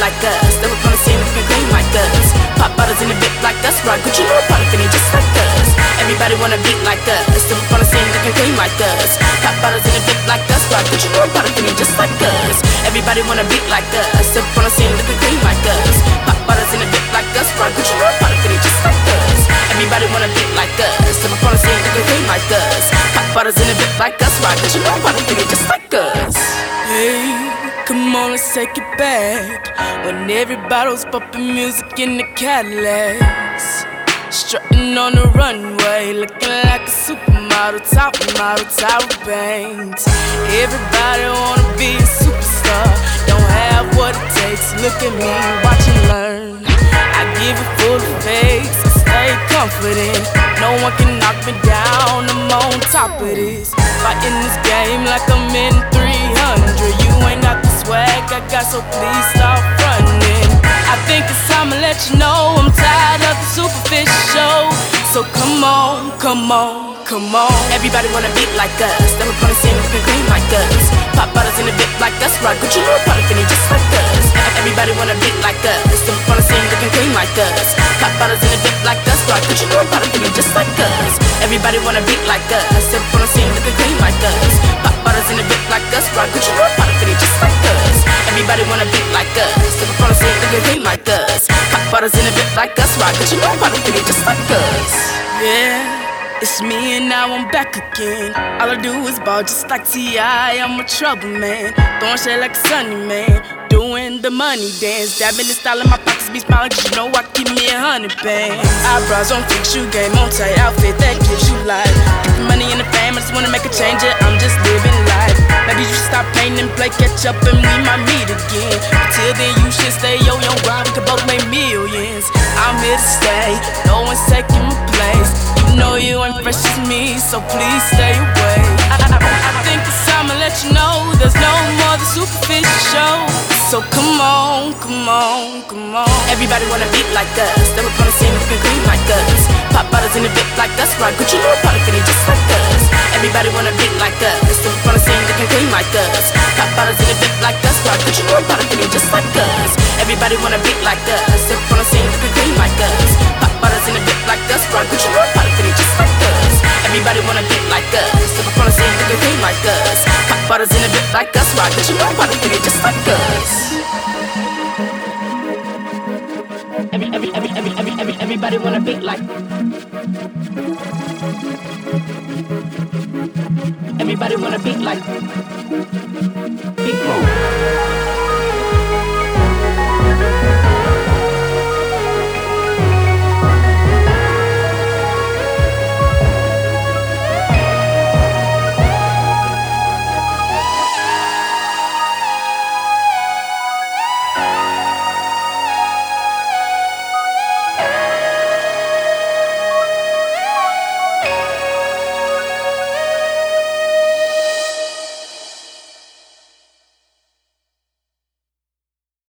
like us. Step up on the scene looking clean like us. Pop bottles in the bit like us. Rock Gucci, little product fitting just like us. Everybody wanna beat like us. Step up on the scene looking clean like us. Pop bottles in the bit like us. Rock Gucci, little product fitting just like us. Everybody wanna beat like us. Step up on the scene looking clean like us. Pop bottles in the bit like us. Rock Gucci, little product fitting just like us. Everybody wanna beat like us. Step up on the scene looking clean like us. Pop bottles in the bit like us. Just like us. Hey. Come on, let's take it back. When everybody's bumping music in the Cadillacs. Strutting on the runway, looking like a supermodel, top model, Tyra Banks. Everybody wanna be a superstar, don't have what it takes. Look at me, watch and learn. I give it full of I stay confident. No one can knock me down, I'm on top of this. Fighting this game like I'm in 300. You ain't got swag I got, so please stop running. I think it's time to let you know I'm tired of the superficial. So come on, come on, come on. Everybody wanna beat like us. Step up on the scene looking clean like us. Pop bottles in the bit like us. Rock Gucci, little product fitting just like us. Everybody wanna beat like us. Step up on the scene looking clean like us. Pop bottles in the bit like us. Rock Gucci, little product fitting just like us. Everybody wanna beat like us. Step up on the scene looking clean like us. Pop bottles in the bit us. Rock Gucci, product fitting just like us. Everybody wanna be like us. Step up on the scene looking clean like us. Pop bottles in the bit like us. Rock Gucci, little product fitting just like us. Yeah, it's me and now I'm back again. All I do is ball just like T.I. I'm a trouble man. Throwing shit like a sunny man. Doing the money dance. Dabbing the style in my pockets be smiling. Cause you know I keep me a hundred bands. Eyebrows on fix, shoe game on tight outfit that gives you life. Get the money and the fame, I just wanna make a change. Yeah, play catch up and we might meet again. Until then, you should stay yo yo grind. We can both make millions. I'm here to stay. No one's taking my place. You know you ain't fresh as me, so please stay away. I, I, I think it's time to let you know there's no more the superficial. So come on, come on, come on. Everybody wanna beat like us. Step up on the scene looking clean like us. Pop bottles in the bit like us. Rock Gucci, little product just like us. Everybody wanna beat like us. Step up on the scene looking clean like us. Everybody wanna beat like us. Step on the scene looking clean like us. Pop bottles in the bit like us. Rock Gucci, fitting just like us. Everybody wanna beat like us. Step on the scene looking clean like us. Pop bottles in the bit like us. Rock Gucci, fitting just like us. Every, every, every, every, every, every, everybody wanna beat like. Everybody wanna beat like.